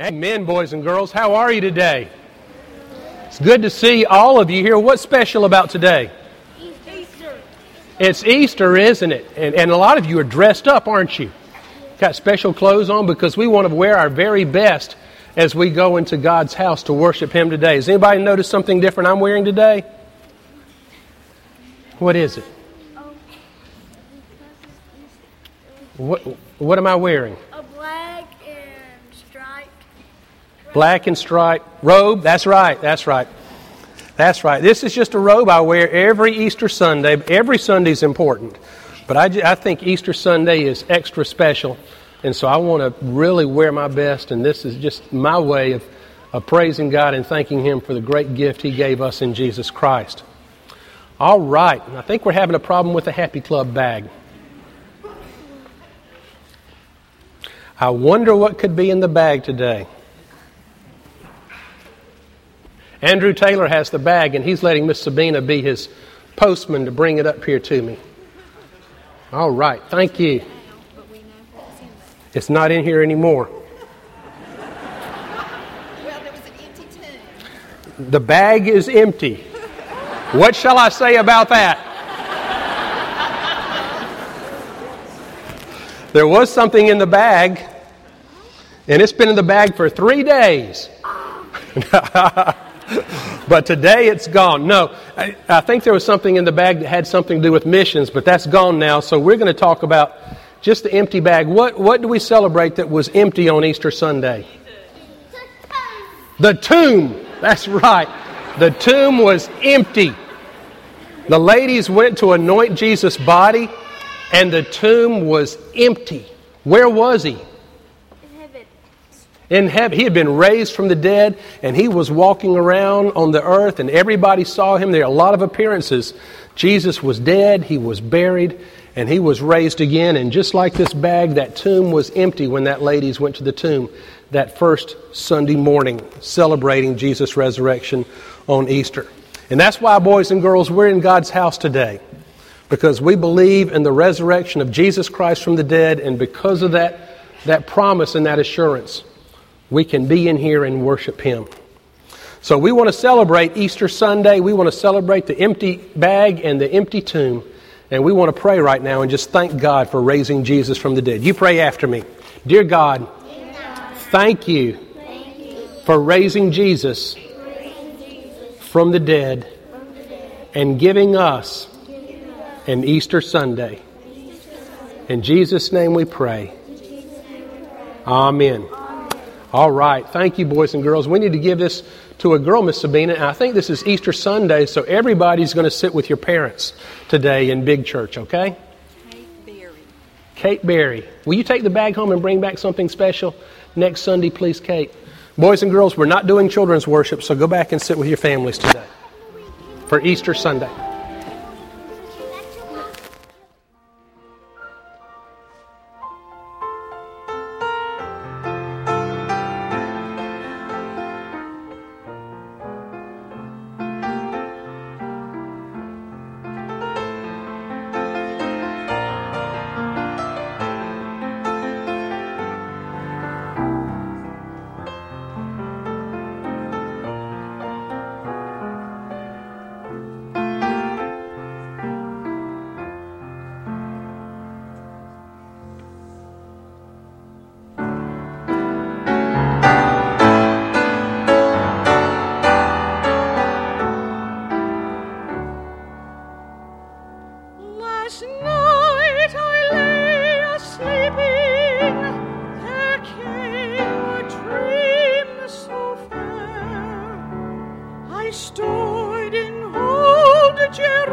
Amen, boys and girls. How are you today? It's good to see all of you here. What's special about today? Easter. It's Easter, isn't it? And, and a lot of you are dressed up, aren't you? Got special clothes on because we want to wear our very best as we go into God's house to worship Him today. Has anybody noticed something different I'm wearing today? What is it? What, what am I wearing? Black and striped robe. That's right. That's right. That's right. This is just a robe I wear every Easter Sunday. Every Sunday is important, but I, I think Easter Sunday is extra special, and so I want to really wear my best. And this is just my way of, of praising God and thanking Him for the great gift He gave us in Jesus Christ. All right. I think we're having a problem with the Happy Club bag. I wonder what could be in the bag today. Andrew Taylor has the bag, and he's letting Miss Sabina be his postman to bring it up here to me. All right, thank you. It's not in here anymore. The bag is empty. What shall I say about that? There was something in the bag, and it's been in the bag for three days. but today it's gone. No, I, I think there was something in the bag that had something to do with missions, but that's gone now. So we're going to talk about just the empty bag. What, what do we celebrate that was empty on Easter Sunday? The tomb. That's right. The tomb was empty. The ladies went to anoint Jesus' body, and the tomb was empty. Where was he? In heaven. He had been raised from the dead, and he was walking around on the earth, and everybody saw him. There are a lot of appearances. Jesus was dead, he was buried, and he was raised again. And just like this bag, that tomb was empty when that ladies went to the tomb that first Sunday morning, celebrating Jesus' resurrection on Easter. And that's why, boys and girls, we're in God's house today. Because we believe in the resurrection of Jesus Christ from the dead, and because of that, that promise and that assurance, we can be in here and worship Him. So we want to celebrate Easter Sunday. We want to celebrate the empty bag and the empty tomb. And we want to pray right now and just thank God for raising Jesus from the dead. You pray after me. Dear God, thank you for raising Jesus from the dead and giving us an Easter Sunday. In Jesus' name we pray. Amen. All right. Thank you, boys and girls. We need to give this to a girl, Miss Sabina. And I think this is Easter Sunday, so everybody's going to sit with your parents today in big church, okay? Kate Berry. Kate Berry. Will you take the bag home and bring back something special next Sunday, please, Kate? Boys and girls, we're not doing children's worship, so go back and sit with your families today for Easter Sunday. Old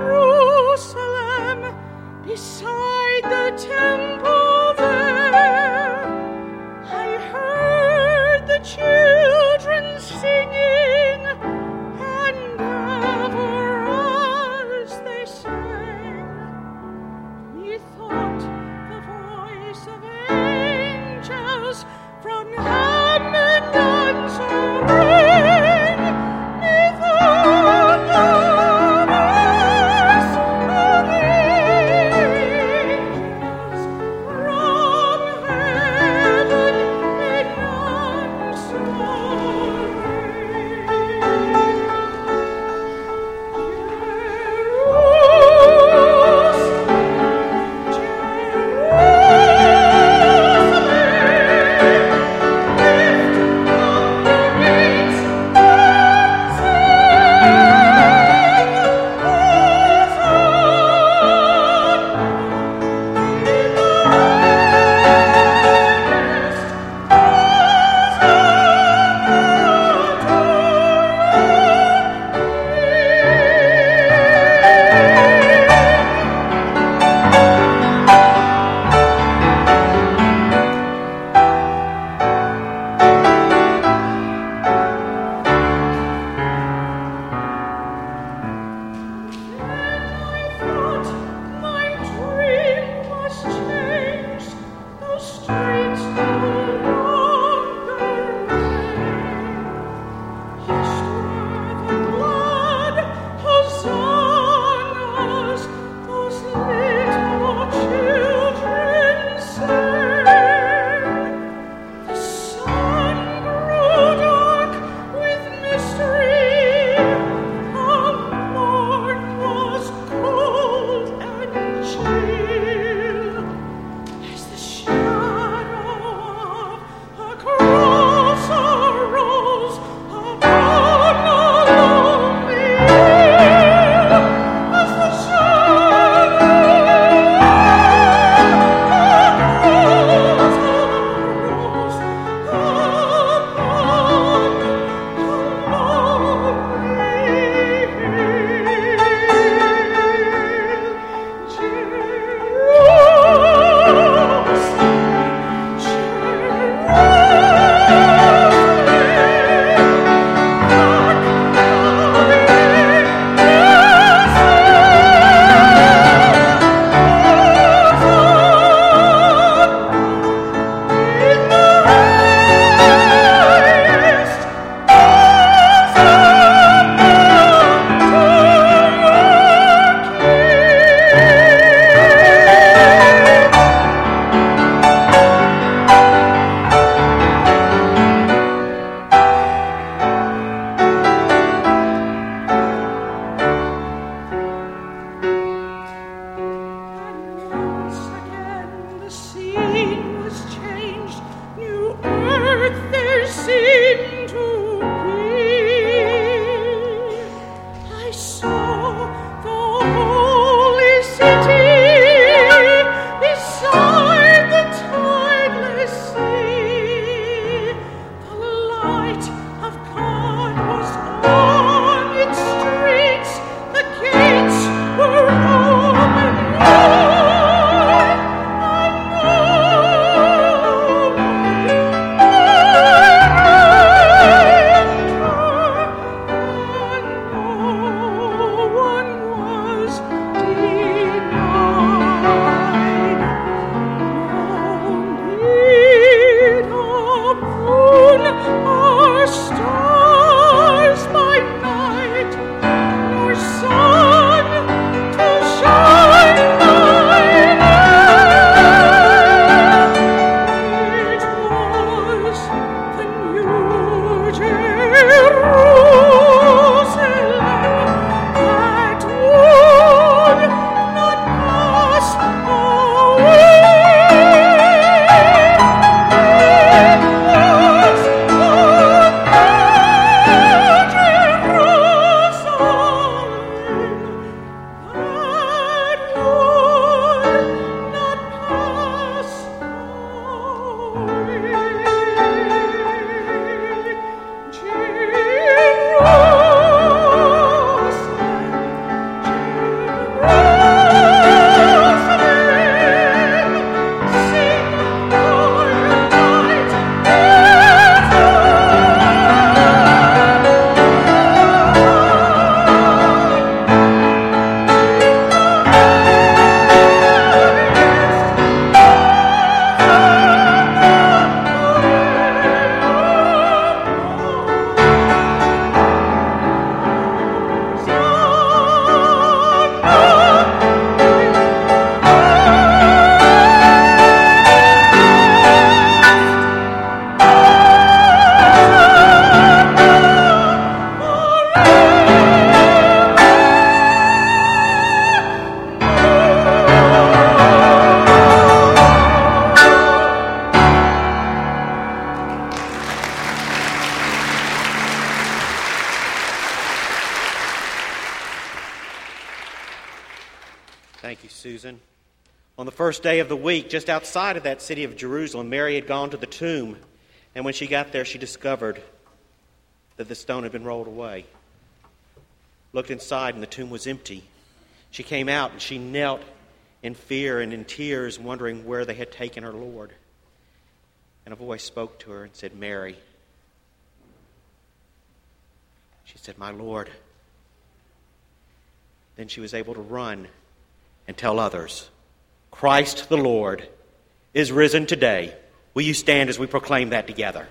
first day of the week, just outside of that city of Jerusalem, Mary had gone to the tomb. And when she got there, she discovered that the stone had been rolled away. Looked inside, and the tomb was empty. She came out and she knelt in fear and in tears, wondering where they had taken her Lord. And a voice spoke to her and said, Mary. She said, My Lord. Then she was able to run and tell others Christ the Lord is risen today. Will you stand as we proclaim that together?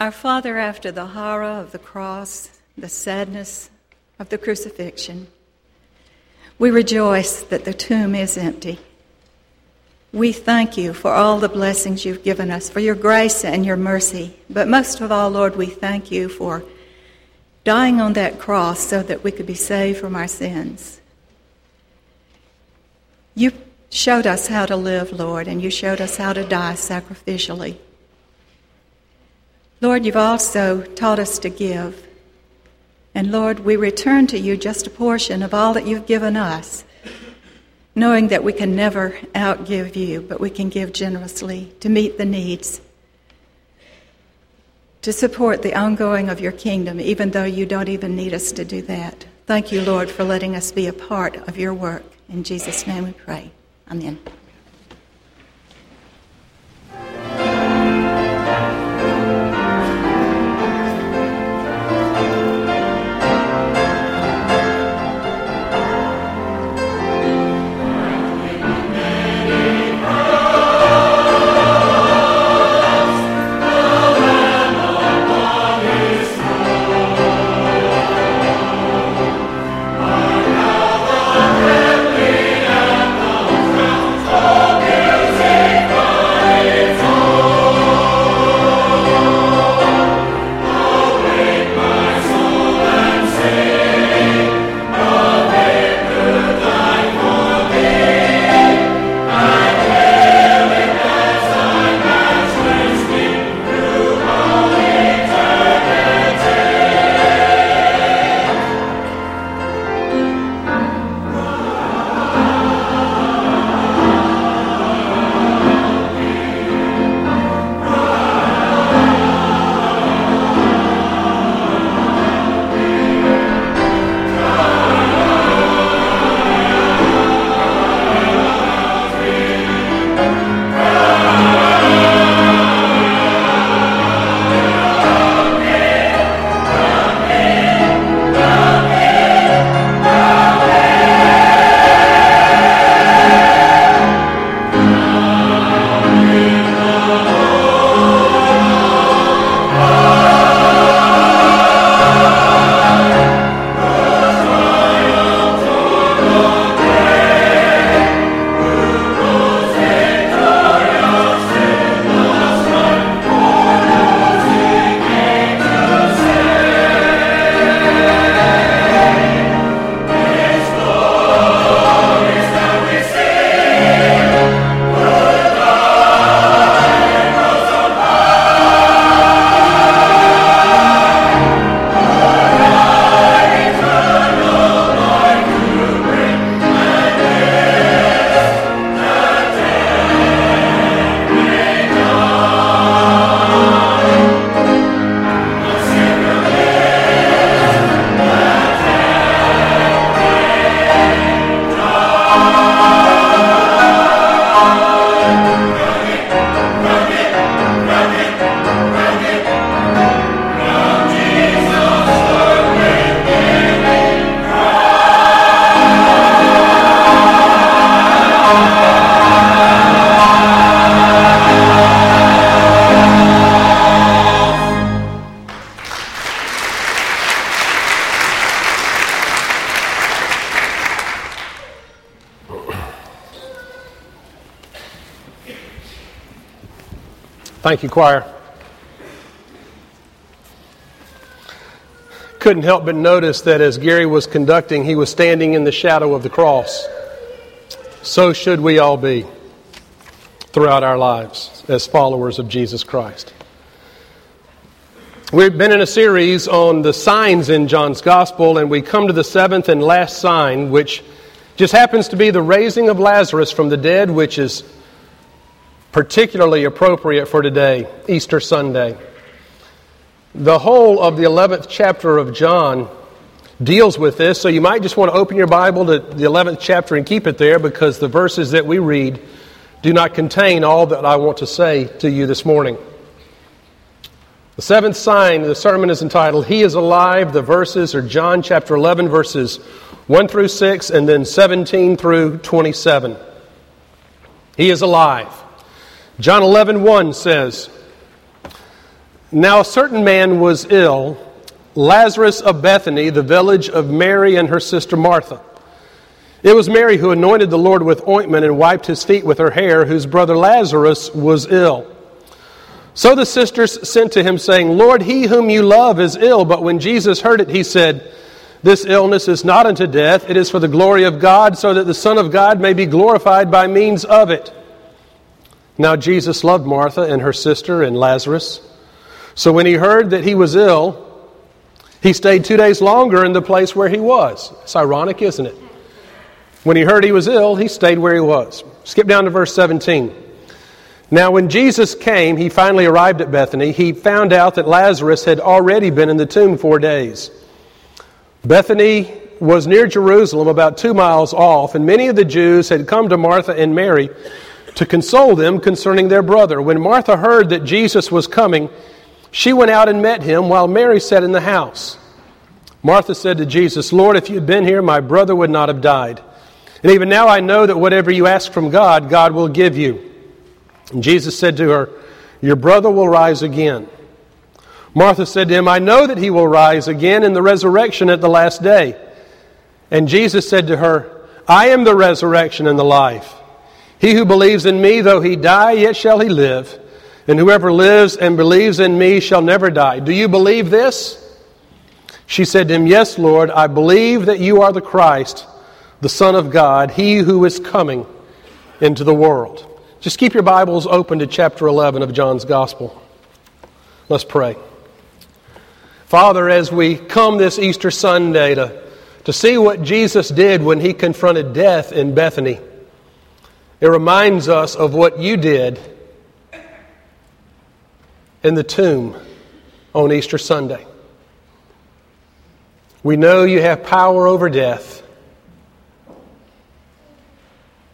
Our Father, after the horror of the cross, the sadness of the crucifixion, we rejoice that the tomb is empty. We thank you for all the blessings you've given us, for your grace and your mercy. But most of all, Lord, we thank you for dying on that cross so that we could be saved from our sins. You showed us how to live, Lord, and you showed us how to die sacrificially. Lord, you've also taught us to give. And Lord, we return to you just a portion of all that you've given us, knowing that we can never outgive you, but we can give generously to meet the needs, to support the ongoing of your kingdom, even though you don't even need us to do that. Thank you, Lord, for letting us be a part of your work. In Jesus' name we pray. Amen. Thank you, choir. Couldn't help but notice that as Gary was conducting, he was standing in the shadow of the cross. So should we all be throughout our lives as followers of Jesus Christ. We've been in a series on the signs in John's Gospel, and we come to the seventh and last sign, which just happens to be the raising of Lazarus from the dead, which is particularly appropriate for today, Easter Sunday. The whole of the 11th chapter of John deals with this, so you might just want to open your Bible to the 11th chapter and keep it there because the verses that we read do not contain all that I want to say to you this morning. The seventh sign, the sermon is entitled, He is Alive. The verses are John chapter 11, verses 1 through 6, and then 17 through 27. He is alive. John 11, 1 says, Now, a certain man was ill, Lazarus of Bethany, the village of Mary and her sister Martha. It was Mary who anointed the Lord with ointment and wiped his feet with her hair, whose brother Lazarus was ill. So the sisters sent to him, saying, Lord, he whom you love is ill. But when Jesus heard it, he said, This illness is not unto death, it is for the glory of God, so that the Son of God may be glorified by means of it. Now Jesus loved Martha and her sister and Lazarus. So when he heard that he was ill, he stayed two days longer in the place where he was. It's ironic, isn't it? When he heard he was ill, he stayed where he was. Skip down to verse 17. Now, when Jesus came, he finally arrived at Bethany. He found out that Lazarus had already been in the tomb four days. Bethany was near Jerusalem, about two miles off, and many of the Jews had come to Martha and Mary to console them concerning their brother. When Martha heard that Jesus was coming, she went out and met him while Mary sat in the house. Martha said to Jesus, Lord, if you had been here, my brother would not have died. And even now I know that whatever you ask from God, God will give you. And Jesus said to her, Your brother will rise again. Martha said to him, I know that he will rise again in the resurrection at the last day. And Jesus said to her, I am the resurrection and the life. He who believes in me, though he die, yet shall he live. And whoever lives and believes in me shall never die. Do you believe this? She said to him, Yes, Lord, I believe that you are the Christ, the Son of God, he who is coming into the world. Just keep your Bibles open to chapter 11 of John's Gospel. Let's pray. Father, as we come this Easter Sunday to, to see what Jesus did when he confronted death in Bethany, it reminds us of what you did in the tomb on Easter Sunday. We know you have power over death,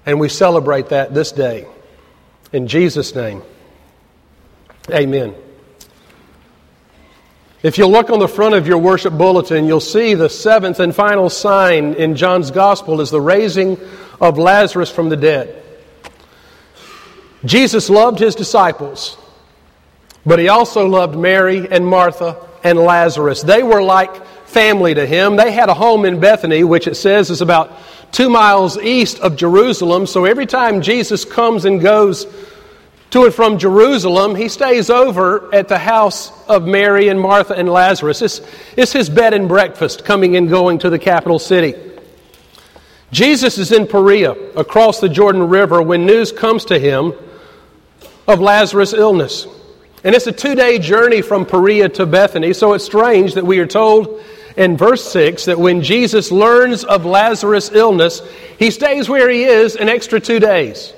and we celebrate that this day. In Jesus' name, amen. If you look on the front of your worship bulletin, you'll see the seventh and final sign in John's Gospel is the raising of Lazarus from the dead. Jesus loved his disciples, but he also loved Mary and Martha and Lazarus. They were like family to him. They had a home in Bethany, which it says is about two miles east of Jerusalem. So every time Jesus comes and goes to and from Jerusalem, he stays over at the house of Mary and Martha and Lazarus. It's, it's his bed and breakfast coming and going to the capital city. Jesus is in Perea, across the Jordan River, when news comes to him of Lazarus' illness. And it's a two day journey from Perea to Bethany, so it's strange that we are told in verse 6 that when Jesus learns of Lazarus' illness, he stays where he is an extra two days.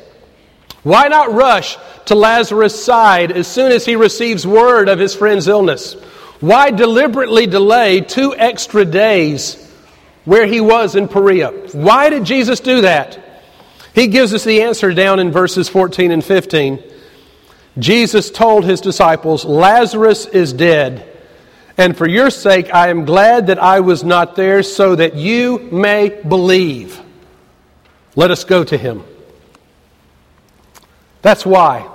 Why not rush to Lazarus' side as soon as he receives word of his friend's illness? Why deliberately delay two extra days where he was in Perea? Why did Jesus do that? He gives us the answer down in verses 14 and 15. Jesus told his disciples, Lazarus is dead, and for your sake I am glad that I was not there, so that you may believe. Let us go to him. That's why.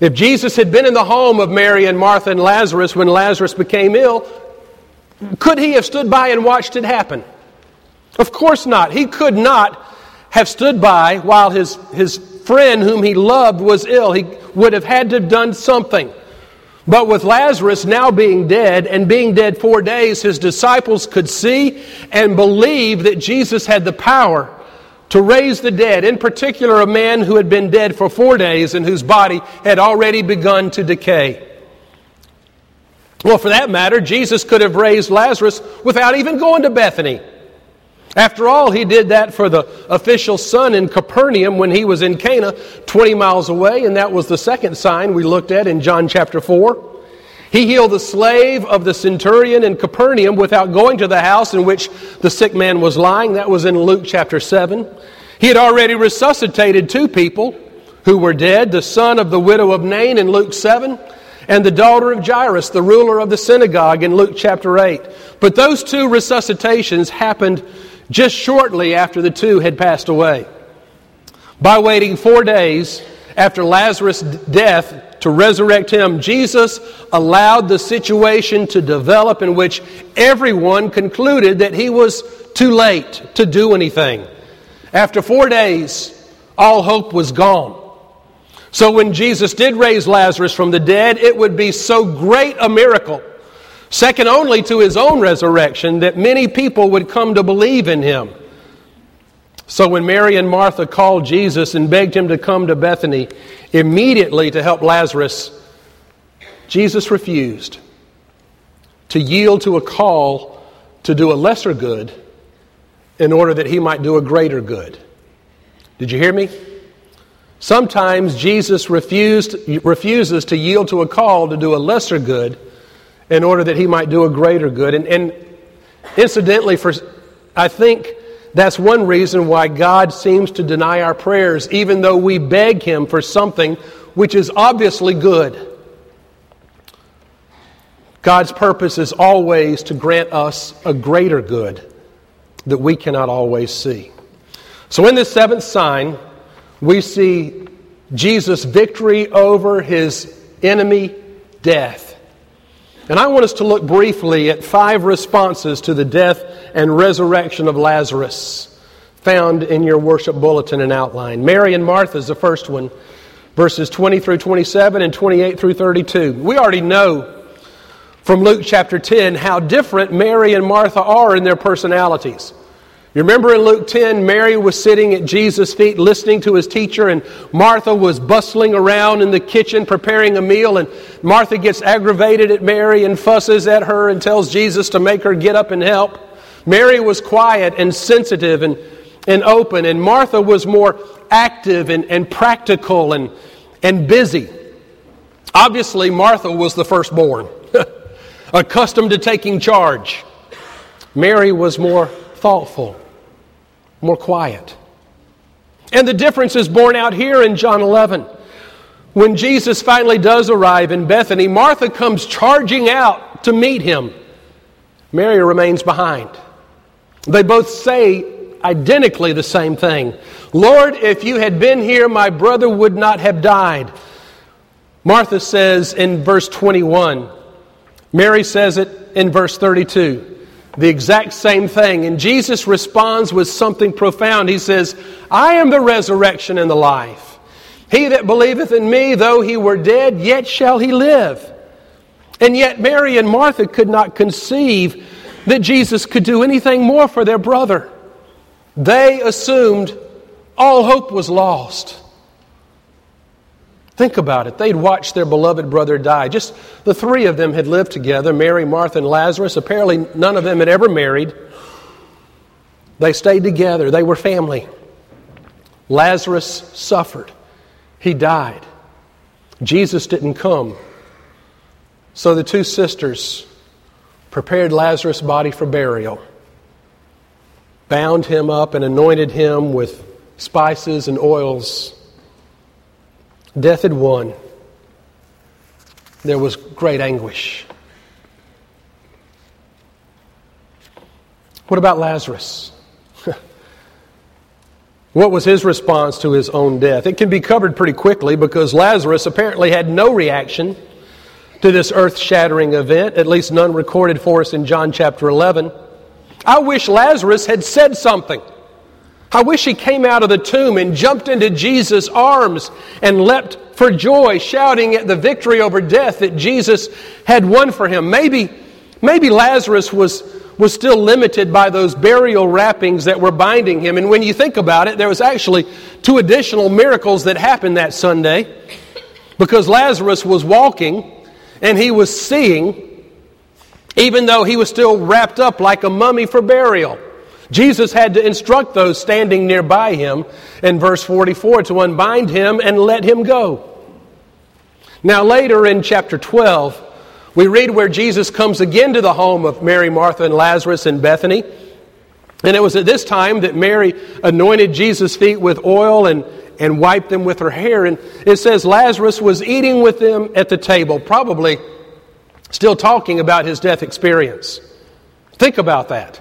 If Jesus had been in the home of Mary and Martha and Lazarus when Lazarus became ill, could he have stood by and watched it happen? Of course not. He could not have stood by while his, his friend whom he loved was ill. He would have had to have done something. But with Lazarus now being dead and being dead four days, his disciples could see and believe that Jesus had the power to raise the dead, in particular, a man who had been dead for four days and whose body had already begun to decay. Well, for that matter, Jesus could have raised Lazarus without even going to Bethany. After all, he did that for the official son in Capernaum when he was in Cana, 20 miles away, and that was the second sign we looked at in John chapter 4. He healed the slave of the centurion in Capernaum without going to the house in which the sick man was lying. That was in Luke chapter 7. He had already resuscitated two people who were dead the son of the widow of Nain in Luke 7, and the daughter of Jairus, the ruler of the synagogue, in Luke chapter 8. But those two resuscitations happened just shortly after the two had passed away. By waiting four days after Lazarus' death to resurrect him, Jesus allowed the situation to develop in which everyone concluded that he was too late to do anything. After four days, all hope was gone. So when Jesus did raise Lazarus from the dead, it would be so great a miracle, second only to his own resurrection, that many people would come to believe in him. So when Mary and Martha called Jesus and begged him to come to Bethany immediately to help Lazarus, Jesus refused to yield to a call to do a lesser good in order that he might do a greater good. Did you hear me? Sometimes Jesus refused, refuses to yield to a call to do a lesser good in order that he might do a greater good. And, and incidentally, for, I think that's one reason why God seems to deny our prayers, even though we beg Him for something which is obviously good. God's purpose is always to grant us a greater good that we cannot always see. So, in this seventh sign, we see Jesus' victory over his enemy, death. And I want us to look briefly at five responses to the death and resurrection of Lazarus found in your worship bulletin and outline. Mary and Martha is the first one, verses 20 through 27 and 28 through 32. We already know from Luke chapter 10 how different Mary and Martha are in their personalities. You remember in Luke 10, Mary was sitting at Jesus' feet listening to his teacher, and Martha was bustling around in the kitchen preparing a meal. And Martha gets aggravated at Mary and fusses at her and tells Jesus to make her get up and help. Mary was quiet and sensitive and, and open, and Martha was more active and, and practical and, and busy. Obviously, Martha was the firstborn. accustomed to taking charge. Mary was more thoughtful, more quiet. And the difference is borne out here in John 11. When Jesus finally does arrive in Bethany, Martha comes charging out to meet him. Mary remains behind. They both say identically the same thing Lord, if you had been here, my brother would not have died. Martha says in verse 21, Mary says it in verse 32, the exact same thing. And Jesus responds with something profound. He says, I am the resurrection and the life. He that believeth in me, though he were dead, yet shall he live. And yet, Mary and Martha could not conceive that Jesus could do anything more for their brother. They assumed all hope was lost. Think about it. They'd watched their beloved brother die. Just the three of them had lived together Mary, Martha, and Lazarus. Apparently, none of them had ever married. They stayed together, they were family. Lazarus suffered, he died. Jesus didn't come. So the two sisters prepared Lazarus' body for burial, bound him up, and anointed him with spices and oils Death had won. There was great anguish. What about Lazarus? what was his response to his own death? It can be covered pretty quickly because Lazarus apparently had no reaction to this earth shattering event, at least none recorded for us in John chapter 11. I wish Lazarus had said something. I wish he came out of the tomb and jumped into Jesus' arms and leapt for joy, shouting at the victory over death that Jesus had won for him. Maybe, maybe Lazarus was, was still limited by those burial wrappings that were binding him. And when you think about it, there was actually two additional miracles that happened that Sunday because Lazarus was walking and he was seeing, even though he was still wrapped up like a mummy for burial. Jesus had to instruct those standing nearby him in verse 44 to unbind him and let him go. Now, later in chapter 12, we read where Jesus comes again to the home of Mary, Martha, and Lazarus in Bethany. And it was at this time that Mary anointed Jesus' feet with oil and, and wiped them with her hair. And it says Lazarus was eating with them at the table, probably still talking about his death experience. Think about that.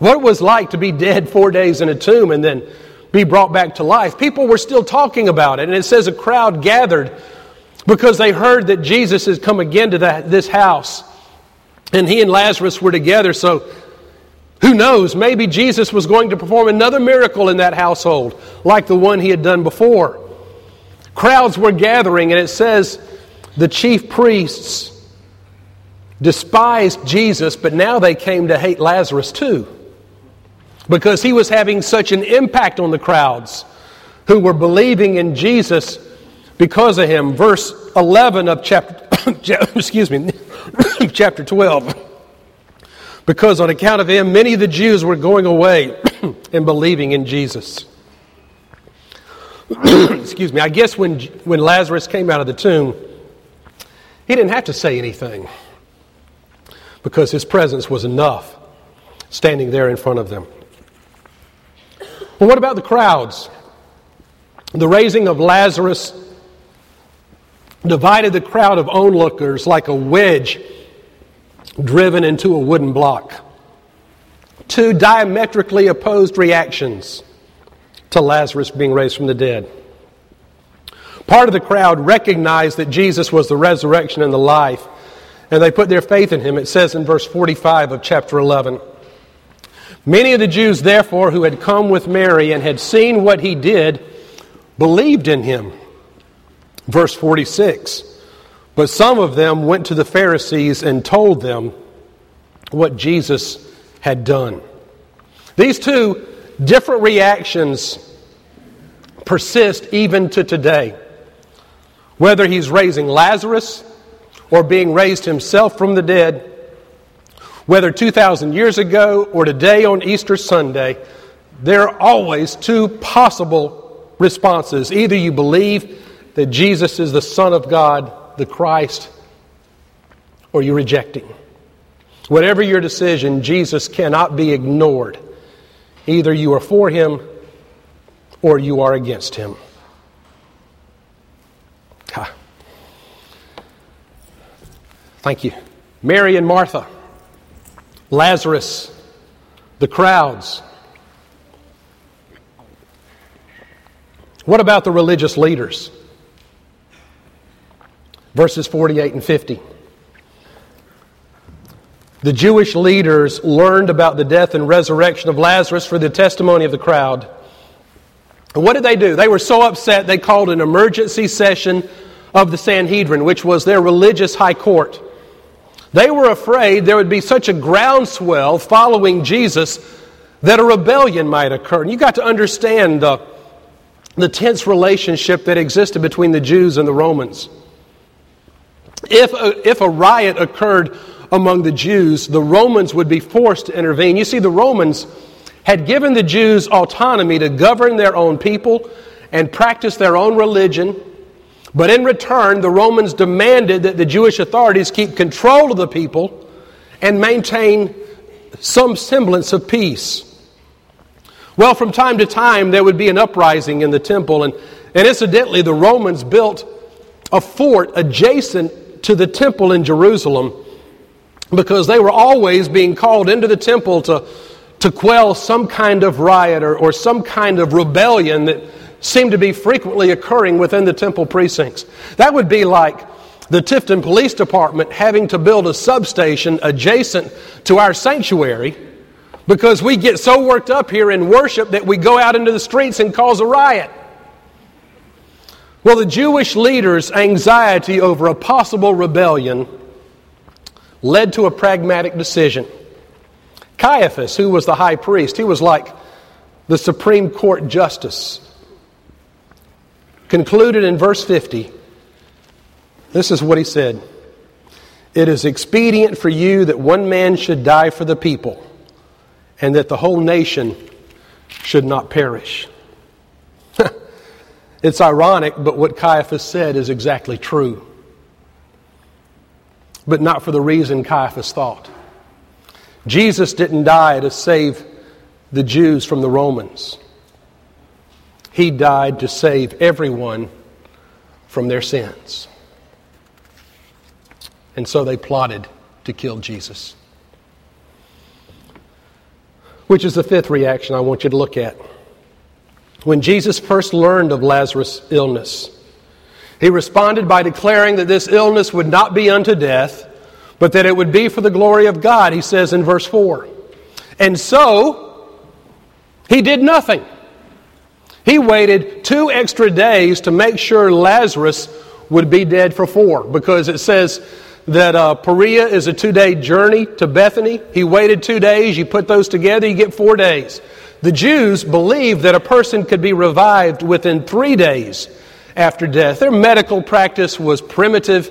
What it was like to be dead four days in a tomb and then be brought back to life, people were still talking about it. And it says a crowd gathered because they heard that Jesus has come again to that, this house. And he and Lazarus were together. So who knows? Maybe Jesus was going to perform another miracle in that household like the one he had done before. Crowds were gathering, and it says the chief priests despised Jesus, but now they came to hate Lazarus too because he was having such an impact on the crowds who were believing in Jesus because of him. Verse 11 of chapter, excuse me, chapter 12. Because on account of him, many of the Jews were going away and believing in Jesus. excuse me. I guess when, when Lazarus came out of the tomb, he didn't have to say anything because his presence was enough standing there in front of them. But what about the crowds? The raising of Lazarus divided the crowd of onlookers like a wedge driven into a wooden block. Two diametrically opposed reactions to Lazarus being raised from the dead. Part of the crowd recognized that Jesus was the resurrection and the life, and they put their faith in him. It says in verse 45 of chapter 11. Many of the Jews, therefore, who had come with Mary and had seen what he did, believed in him. Verse 46 But some of them went to the Pharisees and told them what Jesus had done. These two different reactions persist even to today. Whether he's raising Lazarus or being raised himself from the dead, whether 2,000 years ago or today on Easter Sunday, there are always two possible responses. Either you believe that Jesus is the Son of God, the Christ, or you reject Him. Whatever your decision, Jesus cannot be ignored. Either you are for Him or you are against Him. Ha. Thank you. Mary and Martha. Lazarus, the crowds. What about the religious leaders? Verses 48 and 50. The Jewish leaders learned about the death and resurrection of Lazarus for the testimony of the crowd. And what did they do? They were so upset they called an emergency session of the Sanhedrin, which was their religious high court. They were afraid there would be such a groundswell following Jesus that a rebellion might occur. And you got to understand the, the tense relationship that existed between the Jews and the Romans. If a, if a riot occurred among the Jews, the Romans would be forced to intervene. You see, the Romans had given the Jews autonomy to govern their own people and practice their own religion but in return, the Romans demanded that the Jewish authorities keep control of the people and maintain some semblance of peace. Well, from time to time, there would be an uprising in the temple, and, and incidentally, the Romans built a fort adjacent to the temple in Jerusalem because they were always being called into the temple to, to quell some kind of riot or, or some kind of rebellion that seem to be frequently occurring within the temple precincts. That would be like the Tifton Police Department having to build a substation adjacent to our sanctuary because we get so worked up here in worship that we go out into the streets and cause a riot. Well, the Jewish leaders' anxiety over a possible rebellion led to a pragmatic decision. Caiaphas, who was the high priest, he was like the Supreme Court justice concluded in verse 50. This is what he said It is expedient for you that one man should die for the people, and that the whole nation should not perish. it's ironic, but what Caiaphas said is exactly true. But not for the reason Caiaphas thought. Jesus didn't die to save the Jews from the Romans. He died to save everyone from their sins. And so they plotted to kill Jesus. Which is the fifth reaction I want you to look at. when Jesus first learned of Lazarus' illness. He responded by declaring that this illness would not be unto death, but that it would be for the glory of God, he says in verse 4. And so, he did nothing. He waited two extra days to make sure Lazarus would be dead for four, because it says that uh, Perea is a two day journey to Bethany. He waited two days, you put those together, you get four days. The Jews believed that a person could be revived within three days after death. Their medical practice was primitive.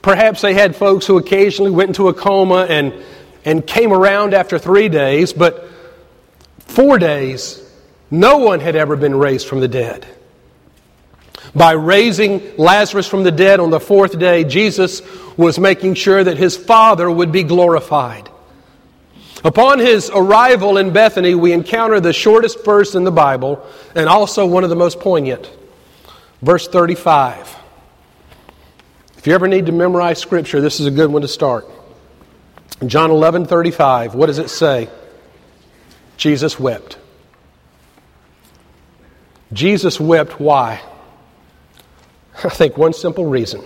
Perhaps they had folks who occasionally went into a coma and, and came around after three days, but four days, no one had ever been raised from the dead. By raising Lazarus from the dead on the fourth day, Jesus was making sure that his Father would be glorified. Upon his arrival in Bethany, we encounter the shortest verse in the Bible and also one of the most poignant. Verse 35. If you ever need to memorize Scripture, this is a good one to start. John 11 35. What does it say? Jesus wept. Jesus wept. Why? I think one simple reason.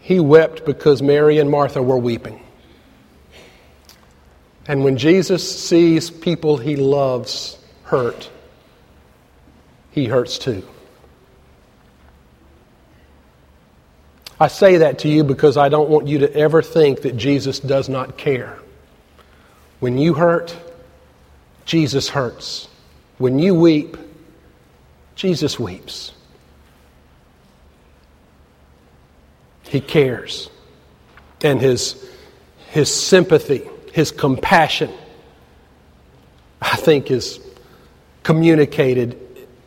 He wept because Mary and Martha were weeping. And when Jesus sees people he loves hurt, he hurts too. I say that to you because I don't want you to ever think that Jesus does not care. When you hurt, Jesus hurts. When you weep, Jesus weeps. He cares. And his, his sympathy his compassion, I think, is communicated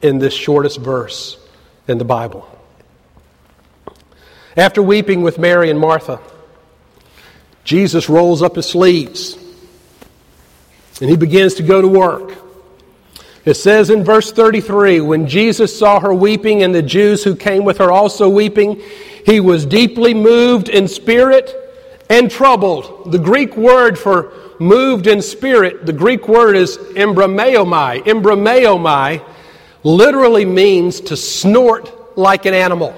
in this shortest verse in the Bible. After weeping with Mary and Martha, Jesus rolls up his sleeves and he begins to go to work. It says in verse 33 when Jesus saw her weeping and the Jews who came with her also weeping, he was deeply moved in spirit and troubled. The Greek word for moved in spirit, the Greek word is embrimaomai. Embrimaomai literally means to snort like an animal.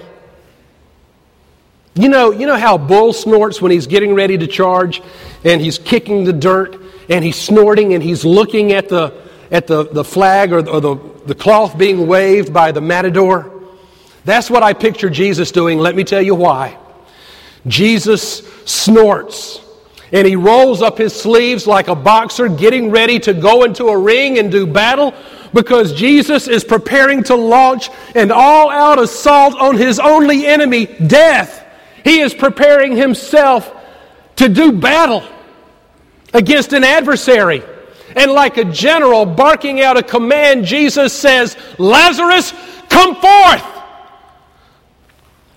You know, you know how a bull snorts when he's getting ready to charge and he's kicking the dirt and he's snorting and he's looking at the, at the, the flag or, or the, the cloth being waved by the matador? That's what I picture Jesus doing. Let me tell you why. Jesus snorts and he rolls up his sleeves like a boxer getting ready to go into a ring and do battle because Jesus is preparing to launch an all out assault on his only enemy, death. He is preparing himself to do battle against an adversary. And like a general barking out a command, Jesus says, Lazarus, come forth!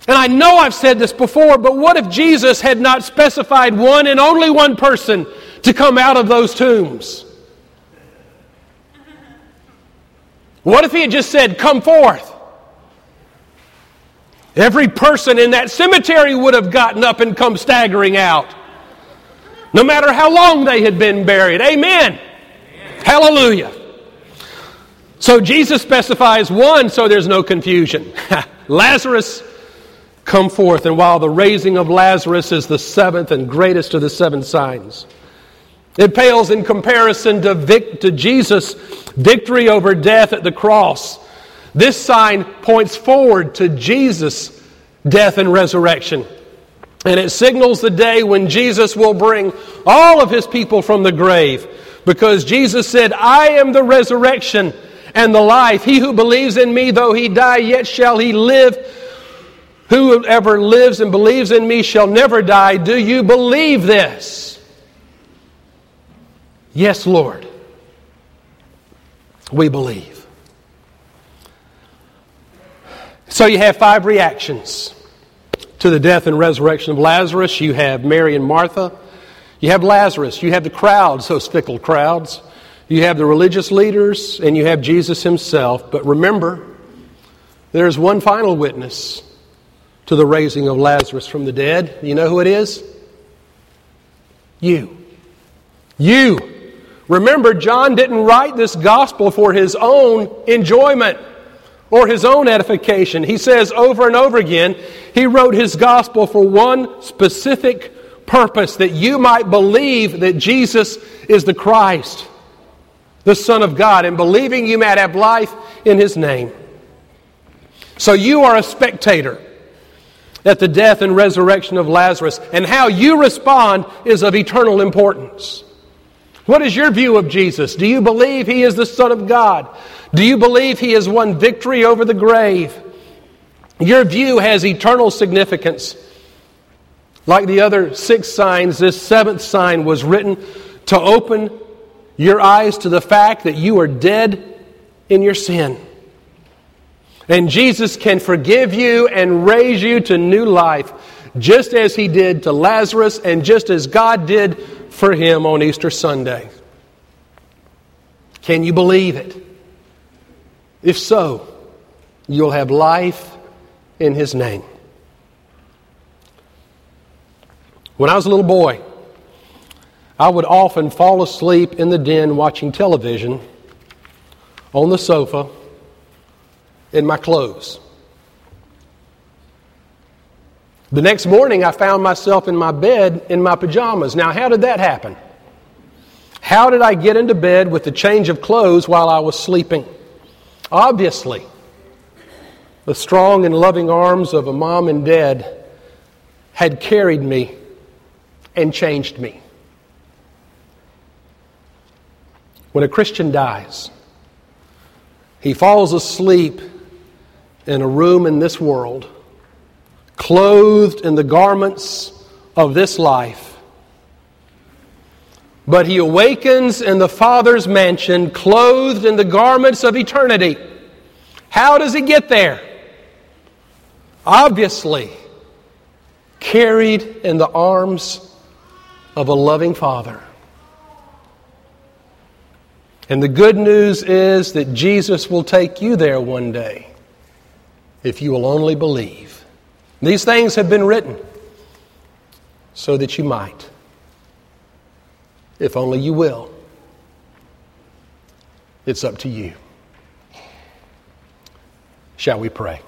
And I know I've said this before, but what if Jesus had not specified one and only one person to come out of those tombs? What if he had just said, Come forth? Every person in that cemetery would have gotten up and come staggering out, no matter how long they had been buried. Amen. Hallelujah. So Jesus specifies one so there's no confusion. Lazarus come forth. And while the raising of Lazarus is the seventh and greatest of the seven signs, it pales in comparison to, vic- to Jesus' victory over death at the cross. This sign points forward to Jesus' death and resurrection. And it signals the day when Jesus will bring all of his people from the grave. Because Jesus said, I am the resurrection and the life. He who believes in me, though he die, yet shall he live. Whoever lives and believes in me shall never die. Do you believe this? Yes, Lord. We believe. So you have five reactions to the death and resurrection of Lazarus. You have Mary and Martha. You have Lazarus. You have the crowds, those fickle crowds. You have the religious leaders, and you have Jesus himself. But remember, there's one final witness to the raising of Lazarus from the dead. You know who it is? You. You Remember, John didn't write this gospel for his own enjoyment or his own edification. He says over and over again, he wrote his gospel for one specific purpose that you might believe that Jesus is the Christ, the Son of God, and believing you might have life in his name. So you are a spectator at the death and resurrection of Lazarus, and how you respond is of eternal importance. What is your view of Jesus? Do you believe he is the Son of God? Do you believe he has won victory over the grave? Your view has eternal significance. Like the other six signs, this seventh sign was written to open your eyes to the fact that you are dead in your sin. And Jesus can forgive you and raise you to new life, just as he did to Lazarus and just as God did for him on Easter Sunday. Can you believe it? If so, you'll have life in his name. When I was a little boy, I would often fall asleep in the den watching television on the sofa in my clothes. The next morning, I found myself in my bed in my pajamas. Now, how did that happen? How did I get into bed with the change of clothes while I was sleeping? Obviously, the strong and loving arms of a mom and dad had carried me and changed me. When a Christian dies, he falls asleep in a room in this world, clothed in the garments of this life. But he awakens in the Father's mansion, clothed in the garments of eternity. How does he get there? Obviously, carried in the arms of a loving Father. And the good news is that Jesus will take you there one day if you will only believe. These things have been written so that you might, if only you will. It's up to you. Shall we pray?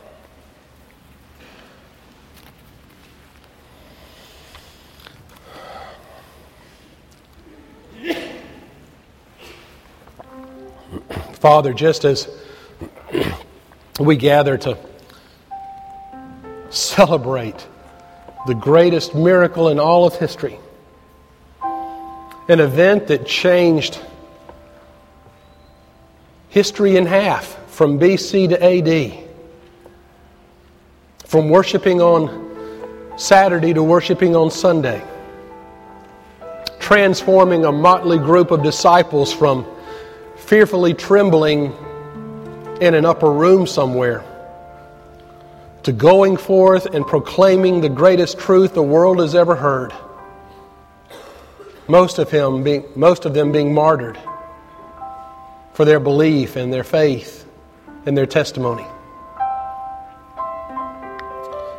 Father, just as we gather to celebrate the greatest miracle in all of history. An event that changed history in half from BC to AD. From worshiping on Saturday to worshiping on Sunday. Transforming a motley group of disciples from fearfully trembling in an upper room somewhere to going forth and proclaiming the greatest truth the world has ever heard. Most of, him being, most of them being martyred for their belief and their faith and their testimony.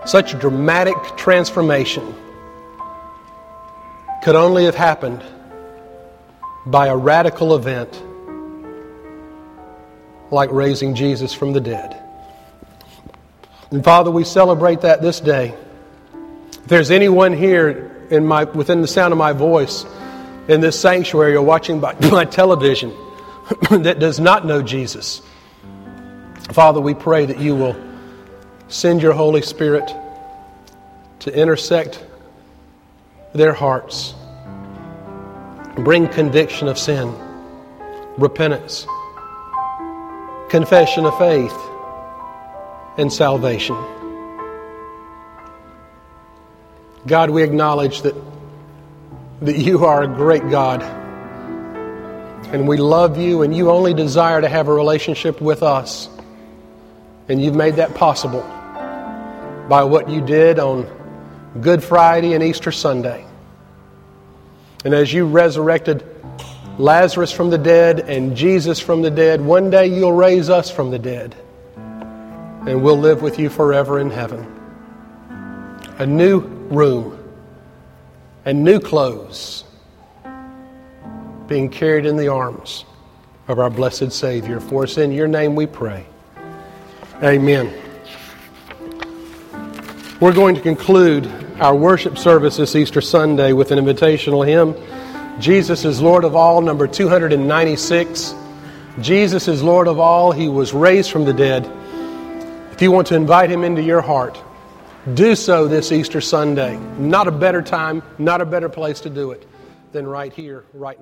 Such dramatic transformation could only have happened by a radical event like raising Jesus from the dead. And Father, we celebrate that this day. If there's anyone here in my, within the sound of my voice in this sanctuary or watching by my television that does not know Jesus, Father, we pray that you will send your Holy Spirit to intersect their hearts, bring conviction of sin, repentance, confession of faith and salvation. God, we acknowledge that, that you are a great God. And we love you, and you only desire to have a relationship with us. And you've made that possible by what you did on Good Friday and Easter Sunday. And as you resurrected Lazarus from the dead and Jesus from the dead, one day you'll raise us from the dead and we'll live with you forever in heaven. A new room and new clothes being carried in the arms of our blessed Savior. For us in your name we pray. Amen. We're going to conclude our worship service this Easter Sunday with an invitational hymn. Jesus is Lord of all, number 296. Jesus is Lord of all. He was raised from the dead. If you want to invite him into your heart, do so this Easter Sunday. Not a better time, not a better place to do it than right here, right now.